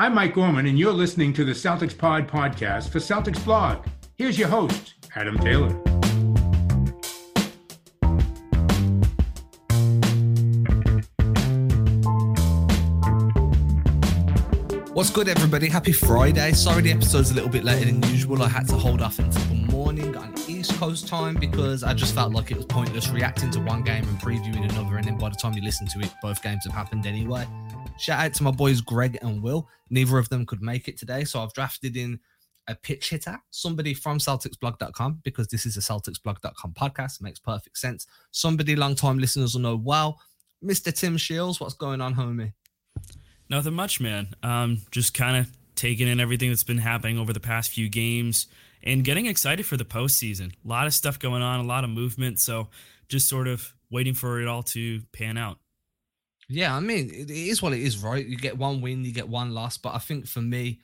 I'm Mike Gorman, and you're listening to the Celtics Pod podcast for Celtics Blog. Here's your host, Adam Taylor. What's good, everybody? Happy Friday. Sorry the episode's a little bit later than usual. I had to hold off until the morning on East Coast time because I just felt like it was pointless reacting to one game and previewing another. And then by the time you listen to it, both games have happened anyway. Shout out to my boys Greg and Will. Neither of them could make it today, so I've drafted in a pitch hitter, somebody from CelticsBlog.com, because this is a CelticsBlog.com podcast. Makes perfect sense. Somebody long-time listeners will know well. Mr. Tim Shields, what's going on, homie? Nothing much, man. Um, just kind of taking in everything that's been happening over the past few games and getting excited for the postseason. A lot of stuff going on, a lot of movement. So just sort of waiting for it all to pan out. Yeah, I mean, it is what it is, right? You get one win, you get one loss. But I think for me,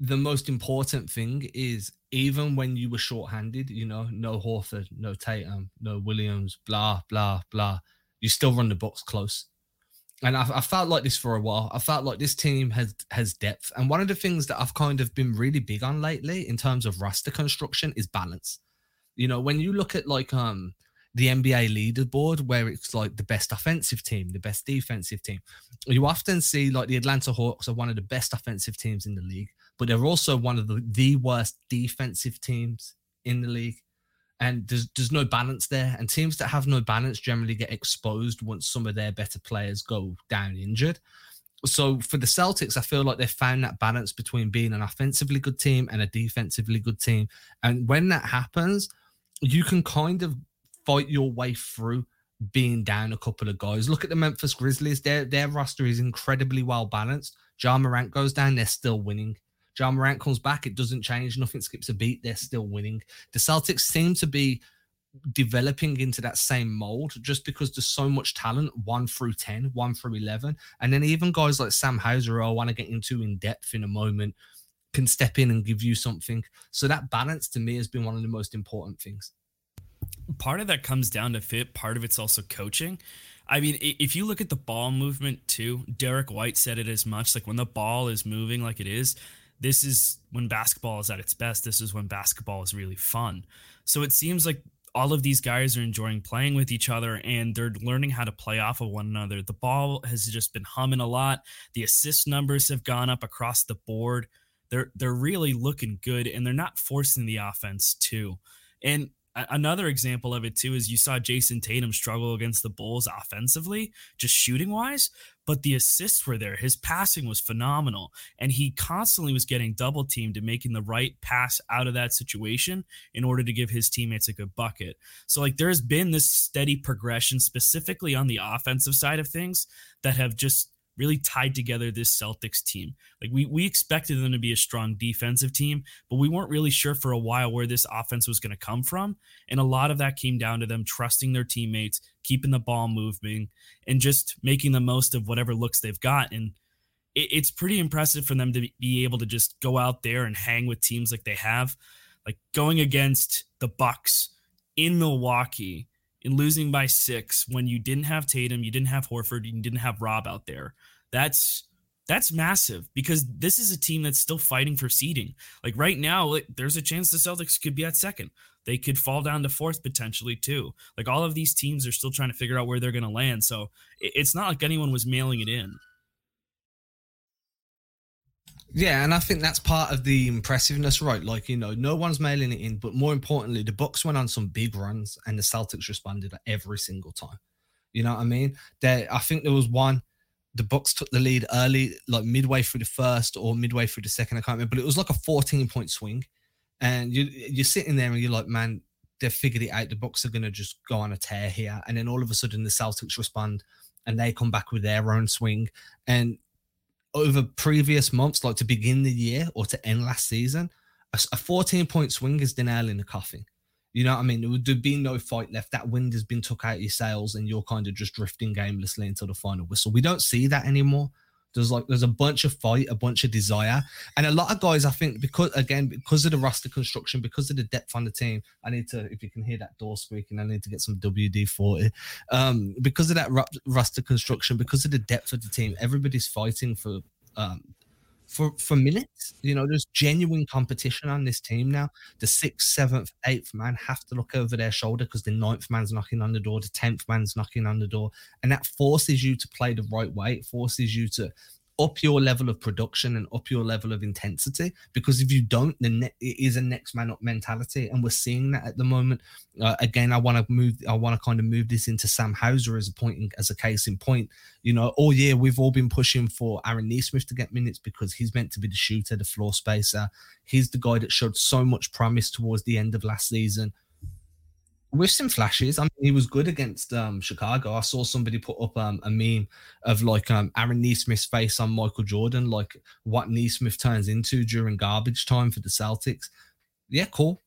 the most important thing is even when you were shorthanded, you know, no Horford, no Tatum, no Williams, blah, blah, blah, you still run the Bucks close. And I, I felt like this for a while. I felt like this team has has depth. And one of the things that I've kind of been really big on lately in terms of roster construction is balance. You know, when you look at like um the NBA leaderboard where it's like the best offensive team, the best defensive team. You often see like the Atlanta Hawks are one of the best offensive teams in the league, but they're also one of the, the worst defensive teams in the league. And there's there's no balance there. And teams that have no balance generally get exposed once some of their better players go down injured. So for the Celtics, I feel like they've found that balance between being an offensively good team and a defensively good team. And when that happens, you can kind of fight your way through being down a couple of guys. Look at the Memphis Grizzlies. Their their roster is incredibly well balanced. Ja Morant goes down, they're still winning. Ja Morant comes back, it doesn't change. Nothing skips a beat. They're still winning. The Celtics seem to be developing into that same mold just because there's so much talent, one through 10, one through 11. And then even guys like Sam Hauser, I want to get into in depth in a moment, can step in and give you something. So that balance to me has been one of the most important things part of that comes down to fit. Part of it's also coaching. I mean, if you look at the ball movement too, Derrick White said it as much. Like when the ball is moving like it is, this is when basketball is at its best. This is when basketball is really fun. So it seems like all of these guys are enjoying playing with each other and they're learning how to play off of one another. The ball has just been humming a lot. The assist numbers have gone up across the board. They're they're really looking good and they're not forcing the offense too. And another example of it too is you saw Jayson Tatum struggle against the Bulls offensively, just shooting wise, but the assists were there. His passing was phenomenal, and he constantly was getting double teamed and making the right pass out of that situation in order to give his teammates a good bucket. So, like, there's been this steady progression, specifically on the offensive side of things, that have just really tied together this Celtics team. Like we we expected them to be a strong defensive team, but we weren't really sure for a while where this offense was going to come from. And a lot of that came down to them trusting their teammates, keeping the ball moving, and just making the most of whatever looks they've got. And it, it's pretty impressive for them to be able to just go out there and hang with teams like they have, like going against the Bucks in Milwaukee in losing by six when you didn't have Tatum, you didn't have Horford, you didn't have Rob out there. That's that's massive because this is a team that's still fighting for seeding. Like right now, there's a chance the Celtics could be at second. They could fall down to fourth potentially too. Like all of these teams are still trying to figure out where they're going to land. So it's not like anyone was mailing it in. Yeah, and I think that's part of the impressiveness, right? Like, you know, no one's mailing it in, but more importantly, the Bucks went on some big runs and the Celtics responded every single time. You know what I mean? There I think there was one the Bucks took the lead early, like midway through the first or midway through the second, I can't remember, but it was like a 14 point swing. And you you're sitting there and you're like, man, they've figured it out. The Bucks are gonna just go on a tear here. And then all of a sudden the Celtics respond and they come back with their own swing. And over previous months, like to begin the year or to end last season, a, 14 point swing is the nail in the coffin. You know what I mean? There would be no fight left. That wind has been took out of your sails, and you're kind of just drifting aimlessly until the final whistle. We don't see that anymore. There's like there's a bunch of fight, a bunch of desire, and a lot of guys. I think because again because of the roster construction, because of the depth on the team. I need to, if you can hear that door squeaking, I need to get some WD forty. Um, because of that roster construction, because of the depth of the team, everybody's fighting for um, for for minutes. You know, there's genuine competition on this team now. The sixth, seventh, eighth man have to look over their shoulder because the ninth man's knocking on the door, the tenth man's knocking on the door, and that forces you to play the right way. It forces you to up your level of production and up your level of intensity because if you don't then ne- it is a next man up mentality. And we're seeing that at the moment. Uh, again i want to move i want to kind of move this into sam hauser as a point as a case in point. You know all year we've all been pushing for aaron nesmith to get minutes because he's meant to be the shooter the floor spacer. He's the guy that showed so much promise towards the end of last season with some flashes. I mean, he was good against um, Chicago. I saw somebody put up um, a meme of like um, Aaron Nesmith's face on Michael Jordan, like what Nesmith turns into during garbage time for the Celtics. Yeah, cool.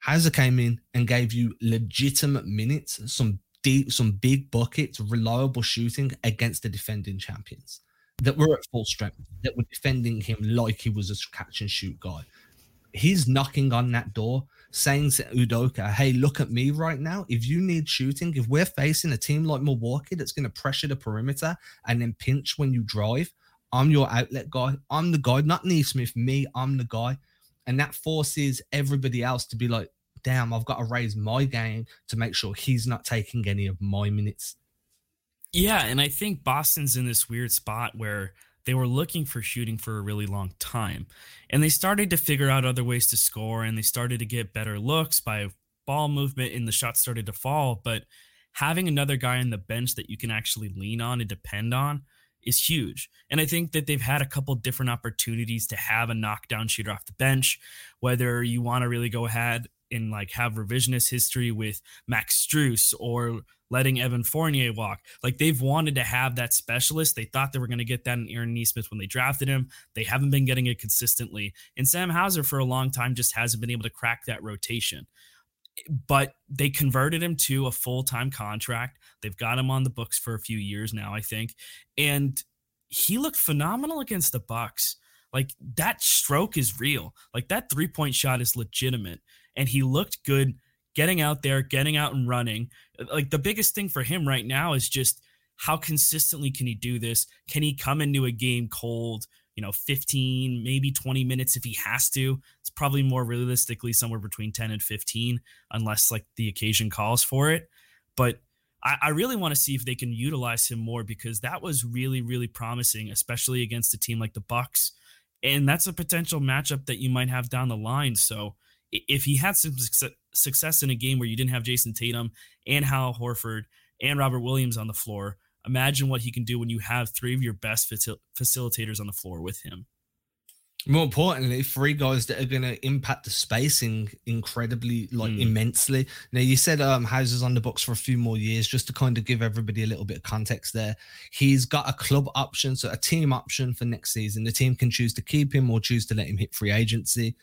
Hauser came in and gave you legitimate minutes, some deep, some big buckets, reliable shooting against the defending champions that were at full strength, that were defending him like he was a catch and shoot guy. He's knocking on that door saying to Udoka, hey, look at me right now. If you need shooting, if we're facing a team like Milwaukee that's going to pressure the perimeter and then pinch when you drive, I'm your outlet guy. I'm the guy, not Nesmith, me, I'm the guy. And that forces everybody else to be like, damn, I've got to raise my game to make sure he's not taking any of my minutes. Yeah. And I think Boston's in this weird spot where they were looking for shooting for a really long time. And they started to figure out other ways to score and they started to get better looks by ball movement and the shots started to fall. But having another guy on the bench that you can actually lean on and depend on is huge. And I think that they've had a couple different opportunities to have a knockdown shooter off the bench, whether you want to really go ahead and like have revisionist history with Max Strus or letting Evan Fournier walk. Like they've wanted to have that specialist. They thought they were going to get that in Aaron Nesmith when they drafted him. They haven't been getting it consistently. And Sam Hauser for a long time just hasn't been able to crack that rotation. But they converted him to a full time contract. They've got him on the books for a few years now, I think. And he looked phenomenal against the Bucks. Like that stroke is real. Like that three point shot is legitimate. And he looked good getting out there, getting out and running. Like the biggest thing for him right now is just how consistently can he do this? Can he come into a game cold, you know, 15, maybe 20 minutes if he has to? It's probably more realistically somewhere between 10 and 15, unless like the occasion calls for it. But I, I really want to see if they can utilize him more because that was really, really promising, especially against a team like the Bucks. And that's a potential matchup that you might have down the line. So if he had some success in a game where you didn't have Jayson Tatum and Al Horford and Robert Williams on the floor, imagine what he can do when you have three of your best facil- facilitators on the floor with him. More importantly, three guys that are going to impact the spacing incredibly, like mm. immensely. Now, you said um, Hauser's on the books for a few more years, just to kind of give everybody a little bit of context there. He's got a club option, so a team option for next season. The team can choose to keep him or choose to let him hit free agency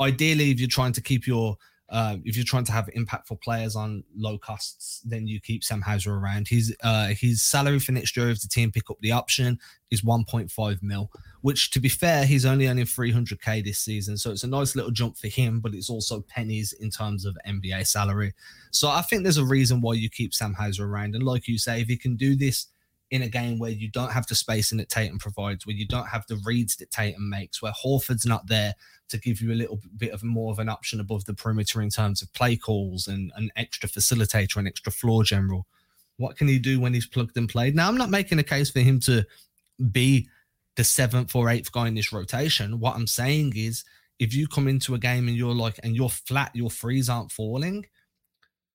ideally, if you're trying to keep your uh, if you're trying to have impactful players on low costs, then you keep Sam Hauser around. His uh, his salary for next year, if the team pick up the option, is 1.5 mil. Which, to be fair, he's only earning 300k this season, so it's a nice little jump for him. But it's also pennies in terms of NBA salary. So I think there's a reason why you keep Sam Hauser around. And like you say, if he can do this in a game where you don't have the spacing that Tatum provides, where you don't have the reads that Tatum makes, where Horford's not there, to give you a little bit of more of an option above the perimeter in terms of play calls and an extra facilitator and extra floor general. What can he do when he's plugged and played? Now, I'm not making a case for him to be the seventh or eighth guy in this rotation. What I'm saying is, if you come into a game and you're like, and you're flat, your threes aren't falling,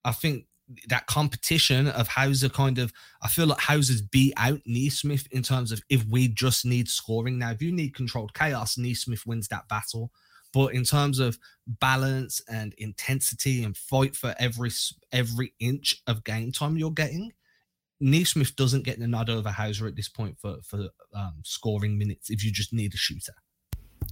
I think that competition of Hauser kind of, I feel like Hauser's beat out Nesmith in terms of if we just need scoring. Now, if you need controlled chaos, Nesmith wins that battle. But in terms of balance and intensity and fight for every every inch of game time you're getting, Nesmith doesn't get the nod over Hauser at this point for for um, scoring minutes if you just need a shooter.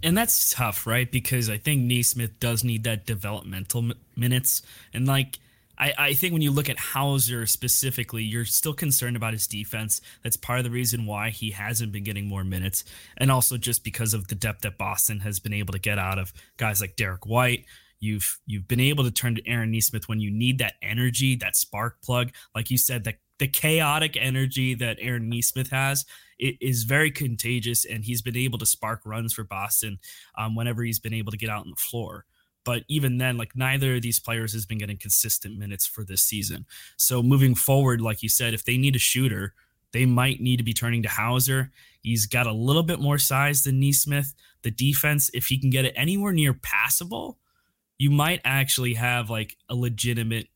And that's tough, right? Because I think Nesmith does need that developmental minutes, and like I, I think when you look at Hauser specifically, you're still concerned about his defense. That's part of the reason why he hasn't been getting more minutes. And also just because of the depth that Boston has been able to get out of guys like Derrick White. You've you've been able to turn to Aaron Nesmith when you need that energy, that spark plug. Like you said, that the chaotic energy that Aaron Nesmith has it is very contagious, and he's been able to spark runs for Boston um, whenever he's been able to get out on the floor. But even then, like neither of these players has been getting consistent minutes for this season. So moving forward, like you said, if they need a shooter, they might need to be turning to Hauser. He's got a little bit more size than Nesmith. The defense, if he can get it anywhere near passable, you might actually have like a legitimate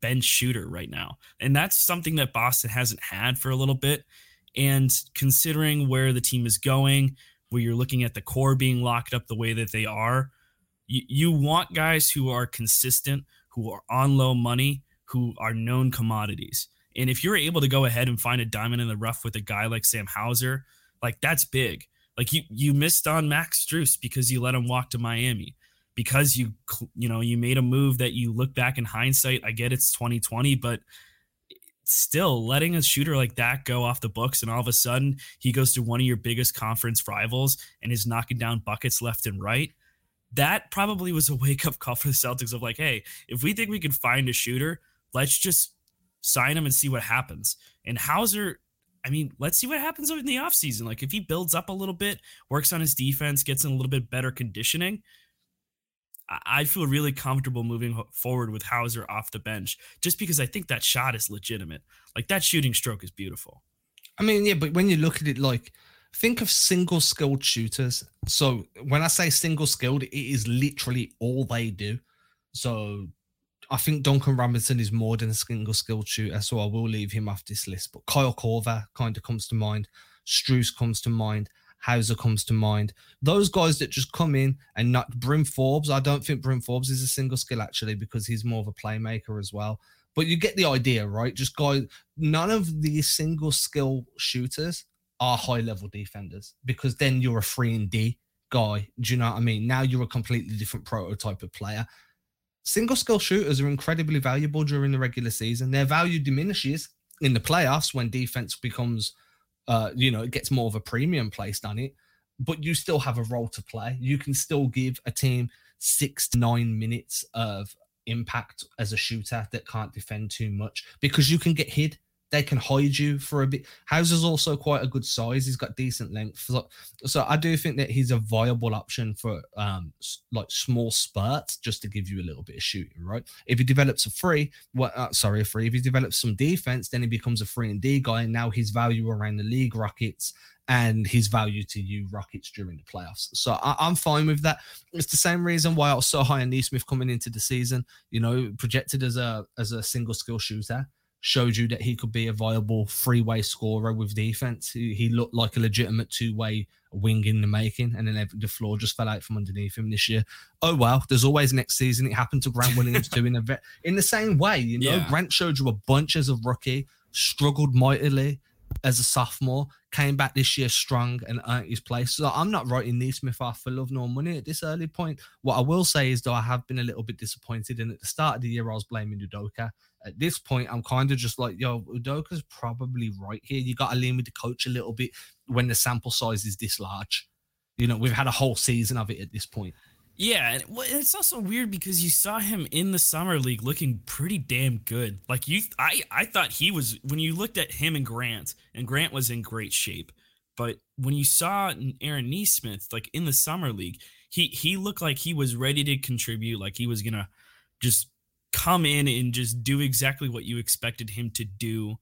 bench shooter right now. And that's something that Boston hasn't had for a little bit. And considering where the team is going, where you're looking at the core being locked up the way that they are, you, you want guys who are consistent, who are on low money, who are known commodities. And if you're able to go ahead and find a diamond in the rough with a guy like Sam Hauser, like that's big. Like you you missed on Max Strus because you let him walk to Miami. Because you you know, you made a move that you look back in hindsight, I get it's 2020, but still letting a shooter like that go off the books and all of a sudden he goes to one of your biggest conference rivals and is knocking down buckets left and right that probably was a wake up call for the Celtics of like, hey, if we think we can find a shooter, let's just sign him and see what happens. And Hauser, I mean, let's see what happens in the offseason. Like if he builds up a little bit, works on his defense, gets in a little bit better conditioning, I feel really comfortable moving forward with Hauser off the bench just because I think that shot is legitimate. Like that shooting stroke is beautiful. I mean, yeah, but when you look at it, like think of single skilled shooters. So when I say single skilled, it is literally all they do. So I think Duncan Robinson is more than a single skilled shooter, so I will leave him off this list. But Kyle Korver kind of comes to mind. Strus comes to mind. Hauser comes to mind. Those guys that just come in and not Bryn Forbes. I don't think Bryn Forbes is a single skill actually because he's more of a playmaker as well. But you get the idea, right? Just guys. None of these single skill shooters are high level defenders because then you're a three and D guy. Do you know what I mean? Now you're a completely different prototype of player. Single skill shooters are incredibly valuable during the regular season. Their value diminishes in the playoffs when defense becomes uh, you know, it gets more of a premium placed on it, but you still have a role to play. You can still give a team six to nine minutes of impact as a shooter that can't defend too much because you can get hit they can hide you for a bit. Hauser's also quite a good size. He's got decent length. So, so I do think that he's a viable option for um like small spurts just to give you a little bit of shooting, right? If he develops a free, well, uh, sorry, a free. If he develops some defense, then he becomes a free and D guy, and now his value around the league rockets and his value to you Rockets during the playoffs. So I, am fine with that. It's the same reason why I was so high on Nesmith coming into the season. You know, projected as a as a single skill shooter showed you that he could be a viable three-way scorer with defense. He, he looked like a legitimate two-way wing in the making, and then the floor just fell out from underneath him this year. Oh well, there's always next season. It happened to Grant Williams too in a vet, in the same way. You know, yeah. Grant showed you a bunch as a rookie, struggled mightily as a sophomore, came back this year strong and earned his place. So I'm not writing Nesmith off for love nor money at this early point. What I will say is, though, I have been a little bit disappointed. And at the start of the year, I was blaming Udoka. At this point, I'm kind of just like, yo, Udoka's probably right here. You got to lean with the coach a little bit when the sample size is this large. You know, we've had a whole season of it at this point. Yeah, and it's also weird because you saw him in the summer league looking pretty damn good. Like you, I, I thought he was when you looked at him and Grant, and Grant was in great shape. But when you saw Aaron Nesmith like in the summer league, he he looked like he was ready to contribute, like he was gonna just come in and just do exactly what you expected him to do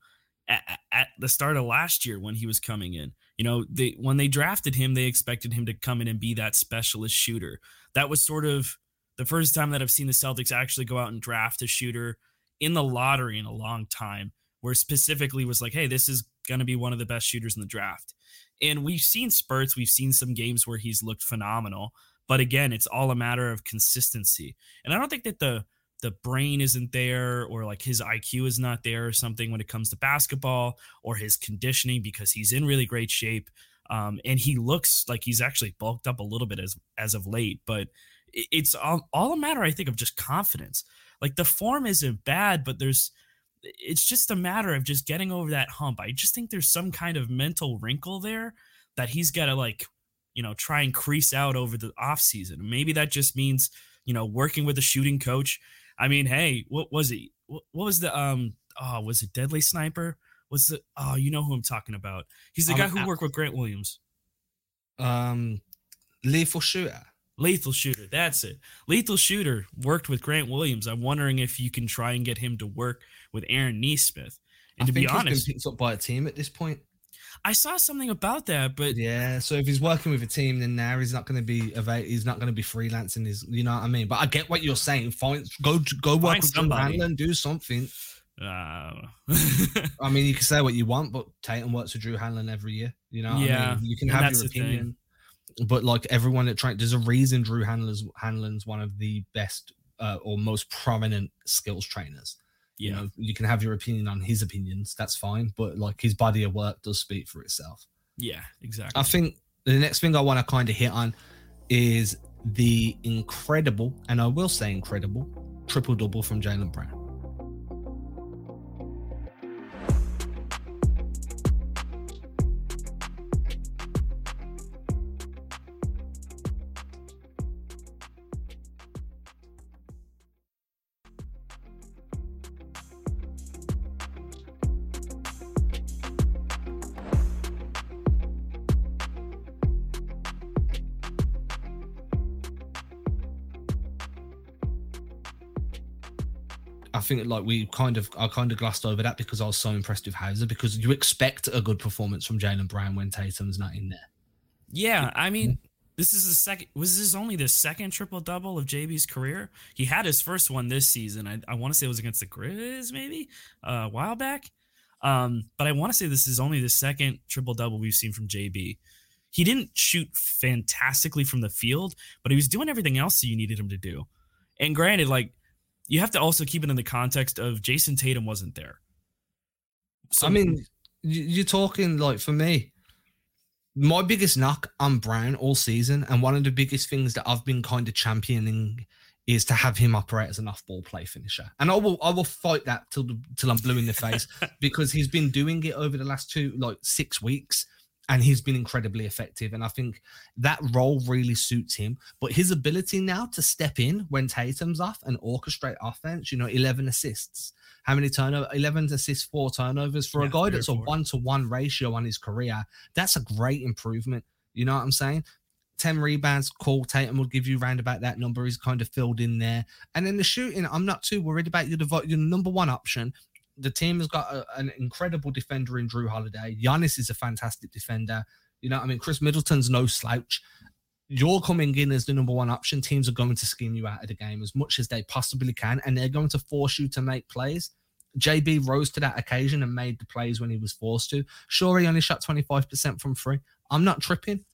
at, at the start of last year when he was coming in. You know, they when they drafted him, they expected him to come in and be that specialist shooter that was sort of the first time that I've seen the Celtics actually go out and draft a shooter in the lottery in a long time, where specifically was like, hey, this is going to be one of the best shooters in the draft. And we've seen spurts, we've seen some games where he's looked phenomenal, but again, it's all a matter of consistency. And I don't think that the the brain isn't there or like his IQ is not there or something when it comes to basketball or his conditioning because he's in really great shape. Um, and he looks like he's actually bulked up a little bit as as of late, but it's all, all a matter, I think, of just confidence. Like the form isn't bad, but there's it's just a matter of just getting over that hump. I just think there's some kind of mental wrinkle there that he's got to like, you know, try and crease out over the off season. Maybe that just means, you know, working with a shooting coach. I mean, hey, what was it? What was the um oh, was it Deadly Sniper? Was the Oh, you know who I'm talking about. He's the guy who worked with Grant Williams. Um, lethal shooter. Lethal Shooter. That's it. Lethal Shooter worked with Grant Williams. I'm wondering if you can try and get him to work with Aaron Nesmith. And I to be honest, he's been picked up by a team at this point. I saw something about that, but Yeah, so if he's working with a team, then now he's not going to be ava- he's not going to be freelancing. His, you know what I mean? But I get what you're saying. Find go go work Find with somebody. and do something. uh, I mean, you can say what you want, but Tatum works with Drew Hanlen every year. You know, what I Yeah, mean? you can have your opinion, but like everyone that train, there's a reason Drew Hanlen's Hanlen's one of the best uh, or most prominent skills trainers. You know, you can have your opinion on his opinions, that's fine, but like his body of work does speak for itself. yeah, exactly. I think the next thing I want to kind of hit on is the incredible, and I will say incredible, triple double from Jaylen Brown. I think like we kind of I kind of glossed over that because I was so impressed with Hauser because you expect a good performance from Jaylen Brown when Tatum's not in there. yeah, I mean, this is the second. Was this only the second triple double of JB's career? He had his first one this season. I, I want to say it was against the Grizz, maybe uh, a while back. Um, but I want to say this is only the second triple double we've seen from JB. He didn't shoot fantastically from the field, but he was doing everything else that you needed him to do. And granted, like you have to also keep it in the context of Jayson Tatum wasn't there. So, I mean, you- you're talking like for me, my biggest knock on Brown all season, and one of the biggest things that I've been kind of championing is to have him operate as an off-ball play finisher, and I will I will fight that till till I'm blue in the face because he's been doing it over the last two like six weeks. And he's been incredibly effective. And I think that role really suits him. But his ability now to step in when Tatum's off and orchestrate offense, you know, 11 assists, how many turnovers? 11 assists four turnovers for Yeah, a guy that's a one-to-one ratio on his career that's a great improvement you know what i'm saying 10 rebounds cool tatum will give you round about that number he's kind of filled in there and then the shooting i'm not too worried about your, devo- your number one option the team has got a, an incredible defender in jrue holiday Giannis is a fantastic defender you know i mean khris middleton's no slouch you're coming in as the number one option. Teams are going to scheme you out of the game as much as they possibly can, and they're going to force you to make plays. JB rose to that occasion and made the plays when he was forced to. Sure, he only shot 25% from three. I'm not tripping.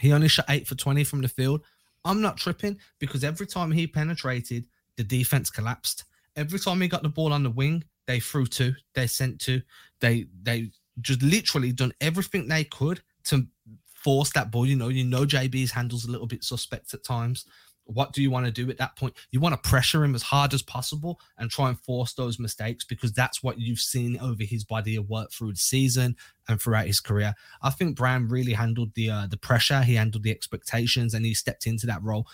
He only shot eight for 20 from the field. I'm not tripping because every time he penetrated, the defense collapsed. Every time he got the ball on the wing, they threw to, they sent to, they they just literally done everything they could to force that ball. You know, you know JB's handles a little bit suspect at times. What do you want to do at that point? You want to pressure him as hard as possible and try and force those mistakes because that's what you've seen over his body of work through the season and throughout his career. I think Brown really handled the uh, the pressure, he handled the expectations, and he stepped into that role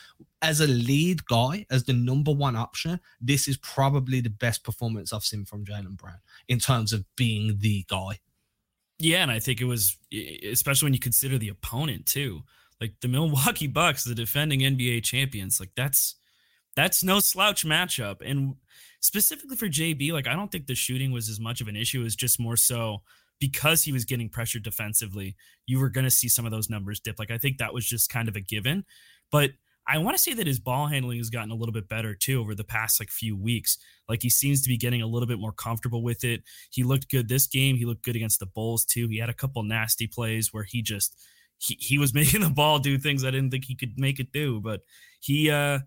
as a lead guy, as the number one option. This is probably the best performance I've seen from Jaylen Brown in terms of being the guy. Yeah, and I think it was especially when you consider the opponent too. Like the Milwaukee Bucks, the defending NBA champions, like that's that's no slouch matchup. And specifically for JB, like I don't think the shooting was as much of an issue. Was just more so because he was getting pressured defensively, you were gonna see some of those numbers dip. Like I think that was just kind of a given. But I want to say that his ball handling has gotten a little bit better too over the past like few weeks. Like he seems to be getting a little bit more comfortable with it. He looked good this game. He looked good against the Bulls too. He had a couple nasty plays where he just he, he was making the ball do things I didn't think he could make it do, but he uh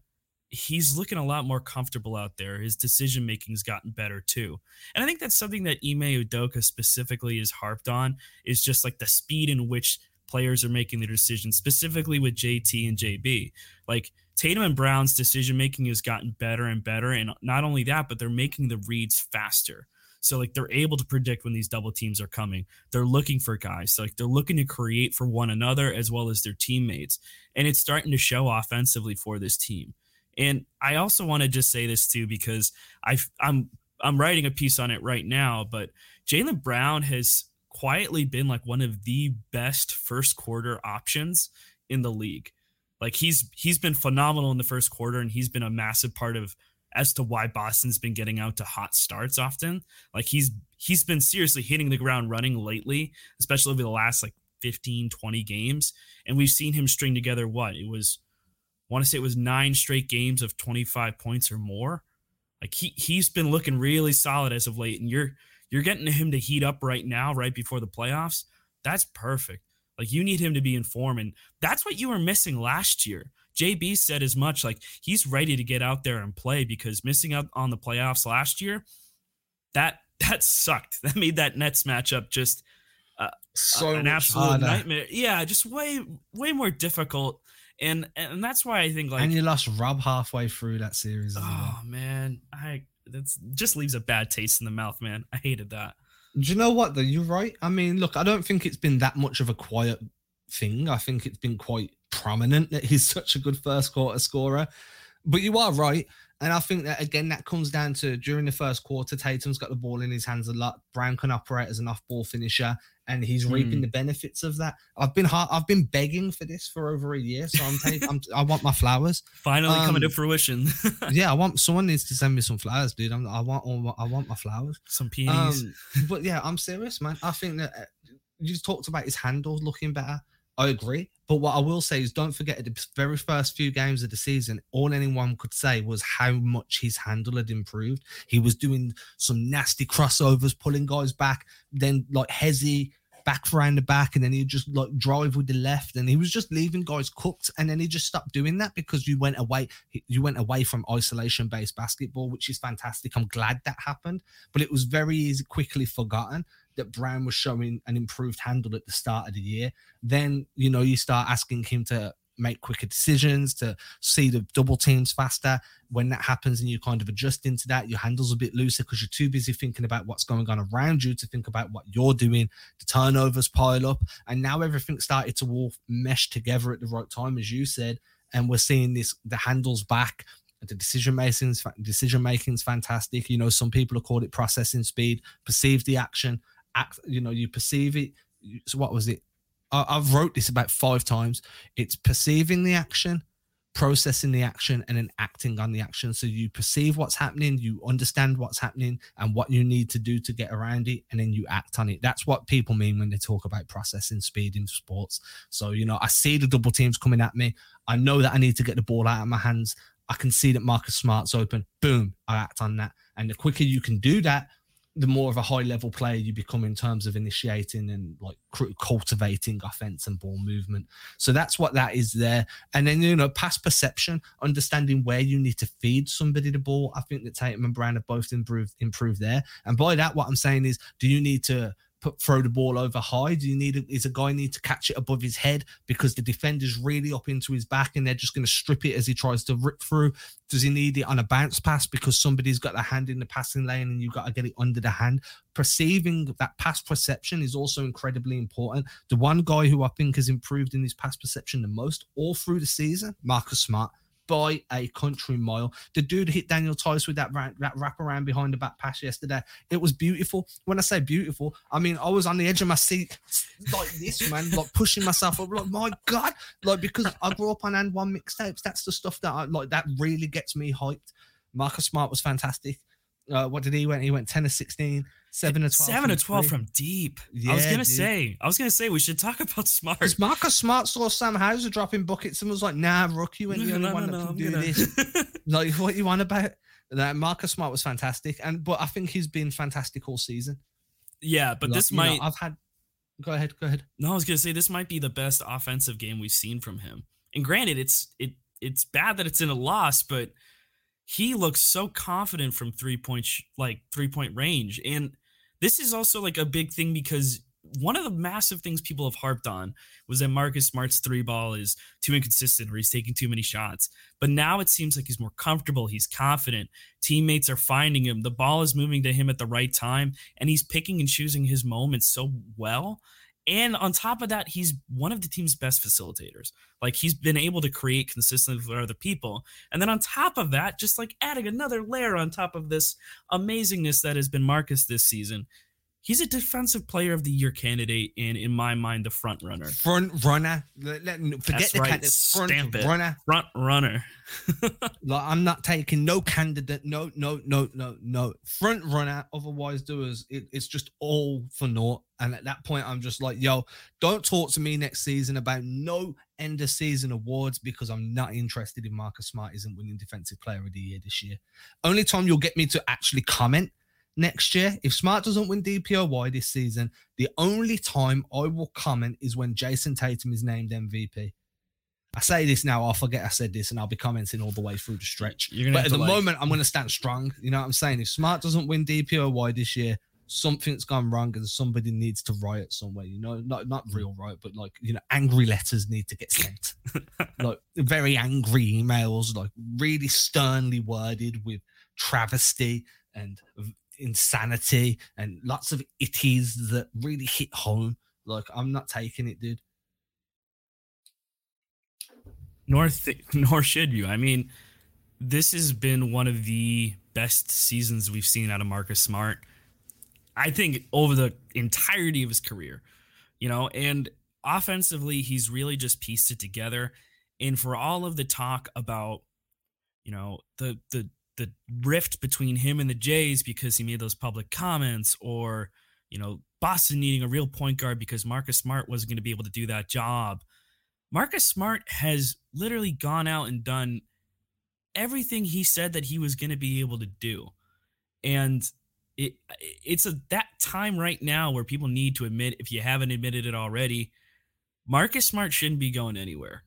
he's looking a lot more comfortable out there. His decision making's gotten better too. And I think that's something that Ime Udoka specifically is harped on is just like the speed in which players are making their decisions, specifically with JT and JB. Like Tatum and Brown's decision making has gotten better and better. And not only that, but they're making the reads faster. So like they're able to predict when these double teams are coming. They're looking for guys. So like they're looking to create for one another as well as their teammates. And it's starting to show offensively for this team. And I also want to just say this too because I I'm I'm writing a piece on it right now, but Jaylen Brown has quietly been like one of the best first quarter options in the league. Like he's he's been phenomenal in the first quarter, and he's been a massive part of as to why Boston's been getting out to hot starts often. Like he's he's been seriously hitting the ground running lately, especially over the last like 15, 20 games. And we've seen him string together what? It was I want to say it was nine straight games of 25 points or more. Like he he's been looking really solid as of late. And you're you're getting him to heat up right now, right before the playoffs. That's perfect. Like you need him to be in form. And that's what you were missing last year. JB said as much like he's ready to get out there and play because missing out on the playoffs last year, that that sucked. That made that Nets matchup just uh, so an absolute harder. nightmare. Yeah, just way way more difficult. And and that's why I think like and you lost Rob halfway through that series. oh well. man, I that's just leaves a bad taste in the mouth, man. I hated that. Do you know what though? You're right. I mean, look, I don't think it's been that much of a quiet thing. I think it's been quite prominent that he's such a good first quarter scorer. But you are right. And I think that again, that comes down to during the first quarter, Tatum's got the ball in his hands a lot. Brown can operate as an off-ball finisher, and he's reaping mm. the benefits of that. I've been hard, I've been begging for this for over a year, so I'm taking. I'm, I want my flowers finally um, coming to um, fruition. yeah, I want someone needs to send me some flowers, dude. I'm, i want all, I want my flowers, some peonies. Um, but yeah, I'm serious, man. I think that uh, you talked about his handles looking better. I agree. But what I will say is don't forget the very first few games of the season, all anyone could say was how much his handle had improved. He was doing some nasty crossovers, pulling guys back, then like Hezzy back around the back, and then he'd just like drive with the left, and he was just leaving guys cooked. And then he just stopped doing that because you went away, you went away from isolation based basketball, which is fantastic. I'm glad that happened, but it was very easy, quickly forgotten that Brown was showing an improved handle at the start of the year. Then, you know, you start asking him to make quicker decisions, to see the double teams faster. When that happens and you kind of adjust into that, your handle's a bit looser because you're too busy thinking about what's going on around you to think about what you're doing. The turnovers pile up, and now everything started to all mesh together at the right time, as you said. And we're seeing this the handles back. The decision making decision making is fantastic. You know, some people have called it processing speed, perceive the action, act you know you perceive it so what was it? I, i've wrote this about five times. It's perceiving the action processing the action and then acting on the action. So you perceive what's happening you understand what's happening and what you need to do to get around it and then you act on it. That's what people mean when they talk about processing speed in sports. So you know i see the double teams coming at me. I know that i need to get the ball out of my hands. I can see that marcus smart's open. Boom i act on that. And the quicker you can do that the more of a high level player you become in terms of initiating and like cultivating offense and ball movement. So that's what that is there. And then, you know, pass perception, understanding where you need to feed somebody the ball. I think that Tatum and Brown have both improved, improved there. And by that, what I'm saying is, do you need to put throw the ball over high? Do you need is a guy need to catch it above his head because the defender's really up into his back and they're just going to strip it as he tries to rip through? Does he need it on a bounce pass because somebody's got their hand in the passing lane and you've got to get it under the hand? Perceiving that pass perception is also incredibly important. The one guy who I think has improved in his pass perception the most all through the season, Marcus Smart by a country mile. The dude hit Daniel Theis with that that wrap around behind the back pass yesterday. It was beautiful. When I say beautiful, I mean I was on the edge of my seat like this, man, like pushing myself up. Like my God, like because I grew up on and one mixtapes. That's the stuff that I like. That really gets me hyped. Marcus Smart was fantastic. Uh, what did he went? He went ten to sixteen. Seven to twelve. Seven to twelve from deep. Yeah, I was gonna dude. say. I was gonna say we should talk about Smart. Because Marcus Smart saw Sam Hauser dropping buckets and was like, "Nah, Rook, you ain't the only no, one no, that no, can do gonna... this." like, what you want about? That Marcus Smart was fantastic, and but I think he's been fantastic all season. Yeah, but like, this might. Know, I've had. Go ahead. Go ahead. No, I was gonna say this might be the best offensive game we've seen from him. And granted, it's it it's bad that it's in a loss, but he looks so confident from three point sh- like three point range and this is also like a big thing because one of the massive things people have harped on was that Marcus Smart's three ball is too inconsistent or he's taking too many shots. But now it seems like he's more comfortable. He's confident. Teammates are finding him. The ball is moving to him at the right time and he's picking and choosing his moments so well. And on top of that, he's one of the team's best facilitators. Like he's been able to create consistently for other people. And then on top of that, just like adding another layer on top of this amazingness that has been Marcus this season, he's a defensive player of the year candidate and in my mind the front runner. Front runner? Let, let, forget That's the right. candidate. Front Stamp it. runner? Front runner. Like i'm not taking no candidate no no no no no. Front runner otherwise doers it, it's just all for naught. And at that point i'm just like yo don't talk to me next season about no end of season awards because i'm not interested in marcus smart isn't winning defensive player of the year this year. Only time you'll get me to actually comment next year. If Smart doesn't win DPOY this season, the only time I will comment is when Jayson Tatum is named MVP. I say this now, I'll forget I said this and I'll be commenting all the way through the stretch. But at the like- moment, I'm going to stand strong. You know what I'm saying? If Smart doesn't win DPOY this year, something's gone wrong and somebody needs to riot somewhere. You know, not not real riot, but like you know, angry letters need to get sent. like very angry emails, like really sternly worded with travesty and insanity and lots of itties that really hit home. Like I'm not taking it, dude. nor th- nor should you. I mean, this has been one of the best seasons we've seen out of Marcus Smart. I think over the entirety of his career, you know, and offensively, he's really just pieced it together. And for all of the talk about, you know, the the the rift between him and the Jays because he made those public comments, or you know, Boston needing a real point guard because Marcus Smart wasn't going to be able to do that job. Marcus Smart has literally gone out and done everything he said that he was going to be able to do. And it it's a that time right now where people need to admit if you haven't admitted it already, Marcus Smart shouldn't be going anywhere.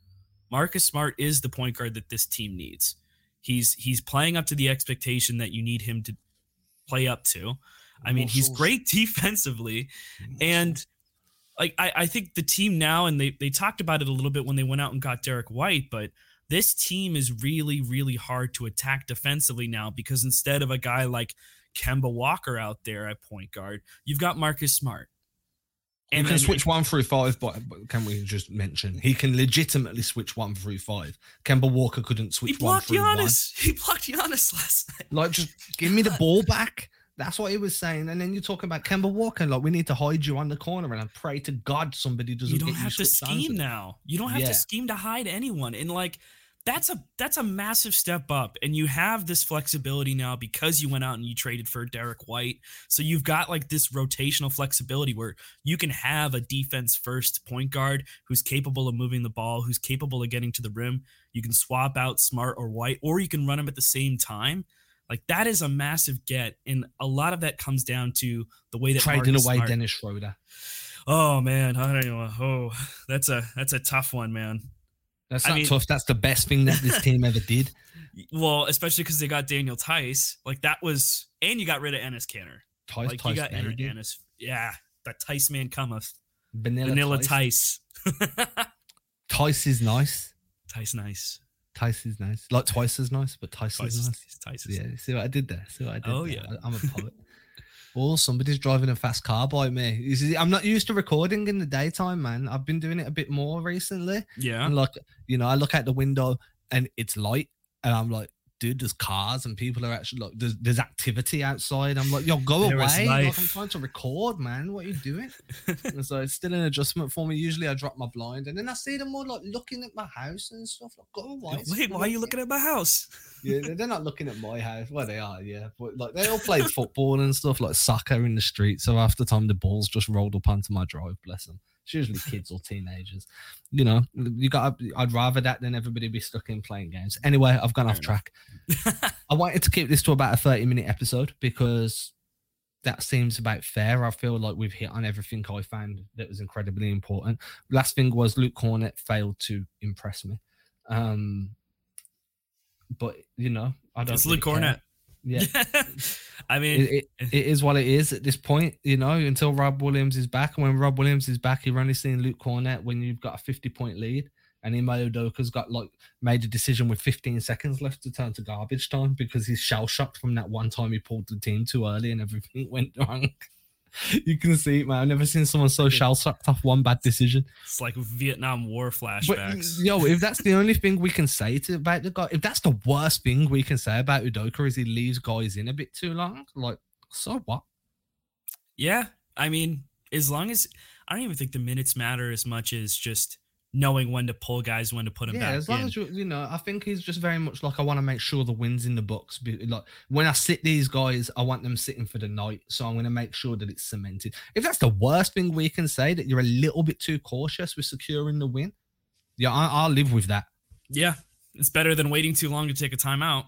Marcus Smart is the point guard that this team needs. He's he's playing up to the expectation that you need him to play up to. I mean, he's great defensively and like I, I think the team now and they they talked about it a little bit when they went out and got Derrick White, but this team is really, really hard to attack defensively now because instead of a guy like Kemba Walker out there at point guard, you've got Marcus Smart. And you can switch one through five, but, but can we just mention he can legitimately switch one through five? Kemba Walker couldn't He switch one blocked one. Giannis. He blocked Giannis last night. Like, just give me the ball back. That's what he was saying. And then you're talking about Kemba Walker. Like, we need to hide you on the corner and I pray to God somebody doesn't. You don't have to scheme now. You don't have Yeah. to scheme to hide anyone. And like that's a that's a massive step up. And you have this flexibility now because you went out and you traded for Derrick White. So you've got like this rotational flexibility where you can have a defense first point guard who's capable of moving the ball, who's capable of getting to the rim. You can swap out Smart or White, or you can run them at the same time. Like that is a massive get, and a lot of that comes down to the way that Trading away Dennis Schroeder. Oh man, I don't know. Oh, that's a that's a tough one, man. That's I not mean- tough. That's the best thing that this team ever did. Well, especially because they got Daniel Theis. Like that was, and you got rid of Enes Kanter. Tice, Like Tice, you got Ennis. Ennis. Yeah, that Tice man cometh. Vanilla, Vanilla Tice. Tice. Tice is nice. Tice nice. Tice is nice. Like twice as nice, but Tice, Tice is nice. Tice is Yeah, see what I did there? See what I did Oh, there? yeah. I, am a poet. oh, somebody's driving a fast car by me. I'm not used to recording in the daytime, man. I've been doing it a bit more recently. Yeah. And like, you know, I look out the window and it's light, and I'm like, dude, there's cars and people are actually like, there's, there's activity outside. I'm like, yo, go There away. Like, I'm trying to record, man. What are you doing? and so it's still an adjustment for me. Usually I drop my blind and then I see them all like looking at my house and stuff. Like, go away. Wait, why are you looking at my house? Yeah, they- they're not looking at my house. Well, they are, yeah. But like they all played football and stuff, like soccer in the street. So after time the balls just rolled up onto my drive. Bless them. It's usually kids or teenagers. You know, you got. I'd rather that than everybody be stuck in playing games. Anyway, I've gone Fair off track. I wanted to keep this to about a thirty-minute episode because that seems about fair. I feel like we've hit on everything I found that was incredibly important. Last thing was Luke Kornet failed to impress me. Um, but you know, I don't. it's really Luke. Kornet. Yeah, I mean, it, it, it is what it is at this point. You know, until Rob Williams is back, and when Rob Williams is back, you're only seeing Luke Kornet when you've got a 50 point lead. And Ime Udoka's got like made a decision with 15 seconds left to turn to garbage time because he's shell shocked from that one time he pulled the team too early and everything went wrong. you can see it, man. I've never seen someone so shell shocked off one bad decision. It's like Vietnam War flashbacks. But, yo, if that's the only thing we can say to about the guy, if that's the worst thing we can say about Udoka is he leaves guys in a bit too long, like so what? Yeah, I mean, as long as I don't even think the minutes matter as much as just knowing when to pull guys, when to put them yeah, back. as long in. as you, you know, I think he's just very much like I want to make sure the wins in the books. Like when I sit these guys, I want them sitting for the night, so I'm going to make sure that it's cemented. If that's the worst thing we can say, that you're a little bit too cautious with securing the win, yeah, I, I'll live with that. Yeah, it's better than waiting too long to take a timeout.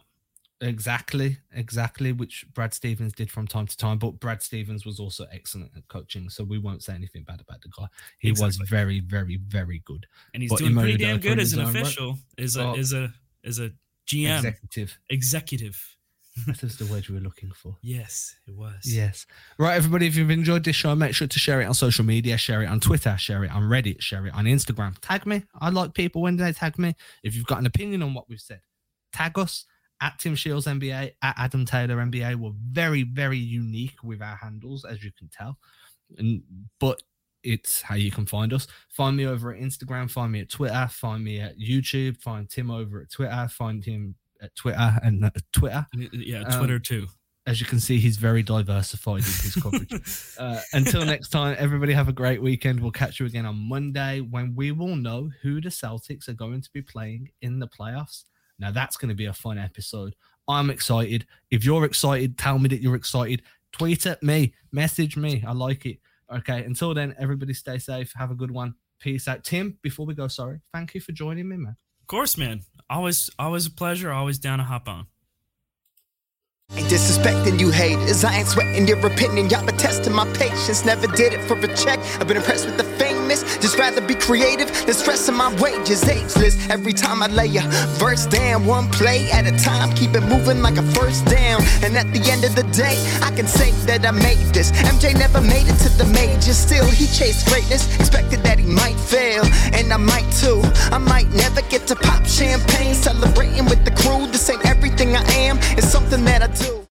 Exactly, exactly, which Brad Stevens did from time to time. But Brad Stevens was also excellent at coaching, so we won't say anything bad about the guy. He Exactly. was very, very, very good. And he's But doing pretty damn good as an right. official, as a as a as a GM Executive. executive. That was the word we were looking for. Yes, it was. Yes. Right, everybody, if you've enjoyed this show, make sure to share it on social media, share it on Twitter, share it on Reddit, share it on Instagram. Tag me. I like people when they tag me. If you've got an opinion on what we've said, tag us at Tim Shields NBA, at Adam Taylor NBA. We're very, very unique with our handles, as you can tell. And but it's how you can find us. Find me over at Instagram, find me at Twitter, find me at YouTube, find Tim over at Twitter, find him at Twitter and uh, Twitter Yeah, Um, Twitter too. as you can see, he's very diversified in his coverage. uh, until next time, everybody have a great weekend. We'll catch you again on Monday when we will know who the Celtics are going to be playing in the playoffs. Now, that's going to be a fun episode. I'm excited. If you're excited, tell me that you're excited. Tweet at me, message me. I like it. Okay, until then, everybody stay safe. Have a good one. Peace out. Tim, before we go, sorry, thank you for joining me, man. Of course, man. Always, always a pleasure. Always down to hop on. Ain't disrespecting you haters. I ain't sweating your opinion. Y'all been testing my patience. Never did it for a check. I've been impressed with the famous. Just rather be creative than stressing my wages. Ageless. Every time I lay a verse down, one play at a time. Keep it moving like a first down. And at the end of the day, I can say that I made this. MJ never made it to the majors. Still, he chased greatness. Expected that he might fail. And I might too. I might never get to pop champagne. Celebrating with the crew. This ain't everything I am. It's something that I.